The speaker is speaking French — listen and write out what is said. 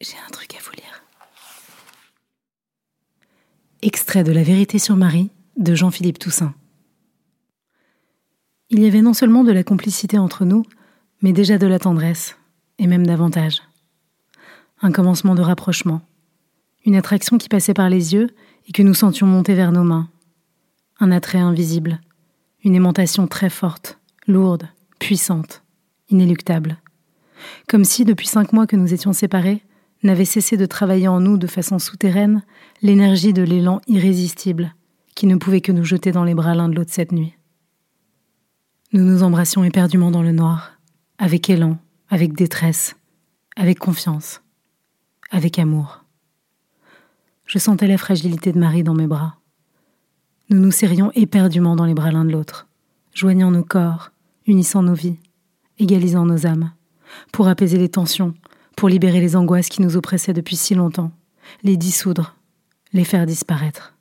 J'ai un truc à vous lire. Extrait de La vérité sur Marie de Jean-Philippe Toussaint. Il y avait non seulement de la complicité entre nous, mais déjà de la tendresse, et même davantage. Un commencement de rapprochement, une attraction qui passait par les yeux et que nous sentions monter vers nos mains, un attrait invisible, une aimantation très forte, lourde, puissante, inéluctable. Comme si, depuis cinq mois que nous étions séparés, n'avait cessé de travailler en nous de façon souterraine l'énergie de l'élan irrésistible qui ne pouvait que nous jeter dans les bras l'un de l'autre cette nuit. Nous nous embrassions éperdument dans le noir, avec élan, avec détresse, avec confiance, avec amour. Je sentais la fragilité de Marie dans mes bras. Nous nous serrions éperdument dans les bras l'un de l'autre, joignant nos corps, unissant nos vies, égalisant nos âmes, pour apaiser les tensions, pour libérer les angoisses qui nous oppressaient depuis si longtemps, les dissoudre, les faire disparaître.